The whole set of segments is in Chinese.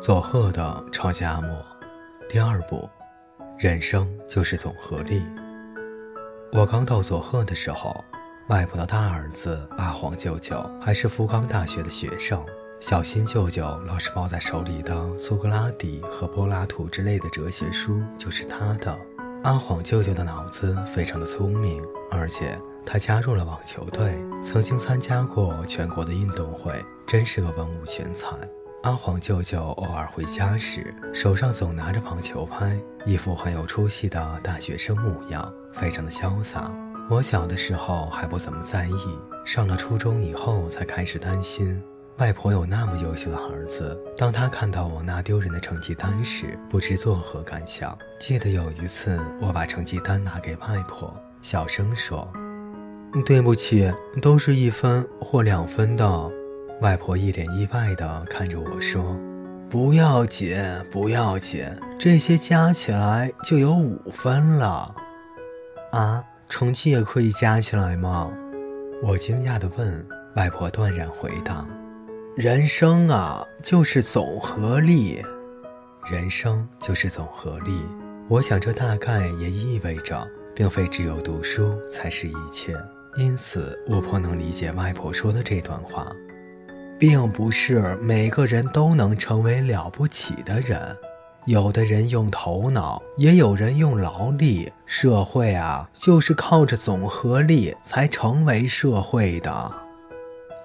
佐贺的超级阿莫，第二部，人生就是总和力。我刚到佐贺的时候，外婆的大儿子阿黄舅舅还是福冈大学的学生，小新舅舅老是抱在手里的苏格拉底和柏拉图之类的哲学书就是他的。阿黄舅舅的脑子非常的聪明，而且。他加入了网球队，曾经参加过全国的运动会，真是个文武全才。阿黄舅舅偶尔回家时，手上总拿着棒球拍，一副很有出息的大学生模样，非常的潇洒。我小的时候还不怎么在意，上了初中以后才开始担心，外婆有那么优秀的儿子，当他看到我那丢人的成绩单时，不知作何感想。记得有一次，我把成绩单拿给外婆，小声说。对不起，都是一分或两分的。外婆一脸意外地看着我说：“不要紧，不要紧，这些加起来就有五分了。”啊，成绩也可以加起来吗？我惊讶地问。外婆断然回答：“人生啊，就是总和力。人生就是总和力。”我想，这大概也意味着，并非只有读书才是一切。因此，我颇能理解外婆说的这段话，并不是每个人都能成为了不起的人，有的人用头脑，也有人用劳力。社会啊，就是靠着总和力才成为社会的。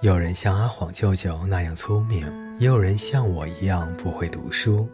有人像阿黄舅舅那样聪明，也有人像我一样不会读书。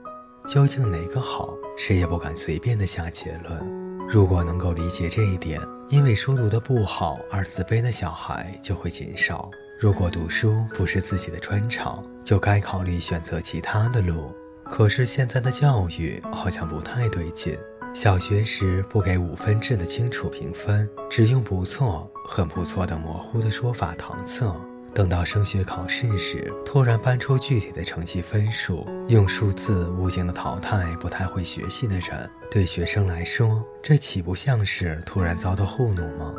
究竟哪个好，谁也不敢随便的下结论。如果能够理解这一点，因为书读得不好而自卑的小孩就会减少。如果读书不是自己的专长，就该考虑选择其他的路。可是现在的教育好像不太对劲，小学时不给五分制的清楚评分，只用不错、很不错的模糊的说法搪塞。等到升学考试时，突然搬出具体的成绩分数，用数字无情的淘汰不太会学习的人。对学生来说，这岂不像是突然遭到糊弄吗？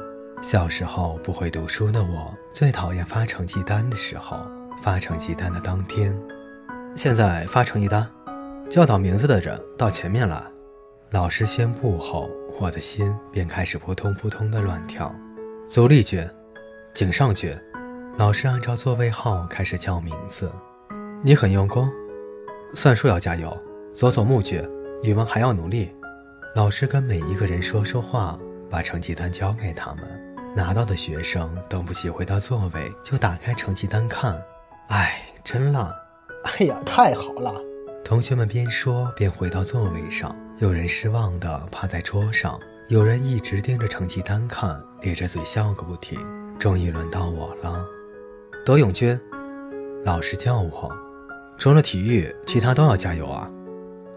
小时候不会读书的我，最讨厌发成绩单的时候。发成绩单的当天，现在发成绩单，叫到名字的人到前面来。老师宣布后，我的心便开始扑通扑通的乱跳。足立君，井上君。老师按照座位号开始叫名字。你很用功，算术要加油，佐佐木君，语文还要努力。老师跟每一个人说说话，把成绩单交给他们。拿到的学生等不及回到座位，就打开成绩单看。哎，真烂！哎呀，太好了！同学们边说边回到座位上。有人失望地趴在桌上，有人一直盯着成绩单看，咧着嘴笑个不停。终于轮到我了。德永君，老师叫我，除了体育，其他都要加油啊！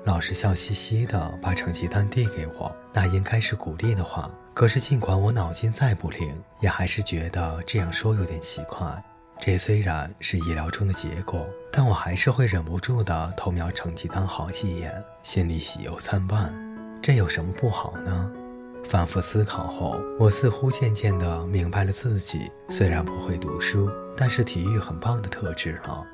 老师笑嘻嘻的把成绩单递给我，那应该是鼓励的话。可是尽管我脑筋再不灵，也还是觉得这样说有点奇怪。这虽然是意料中的结果，但我还是会忍不住的偷瞄成绩单好几眼，心里喜忧参半。这有什么不好呢？反复思考后，我似乎渐渐地明白了自己虽然不会读书，但是体育很棒的特质了。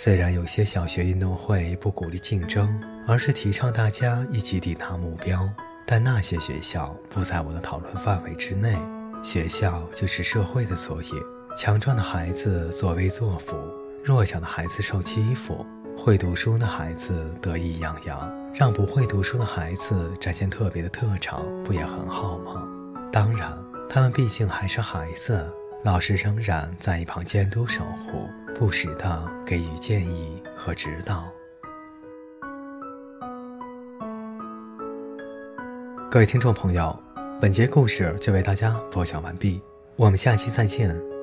虽然有些小学运动会不鼓励竞争，而是提倡大家一起抵达目标，但那些学校不在我的讨论范围之内。学校就是社会的缩影，强壮的孩子作威作福，弱小的孩子受欺负，会读书的孩子得意洋洋。让不会读书的孩子展现特别的特长，不也很好吗？当然，他们毕竟还是孩子，老师仍然在一旁监督守护，不时的给予建议和指导。各位听众朋友，本节故事就为大家播讲完毕，我们下期再见。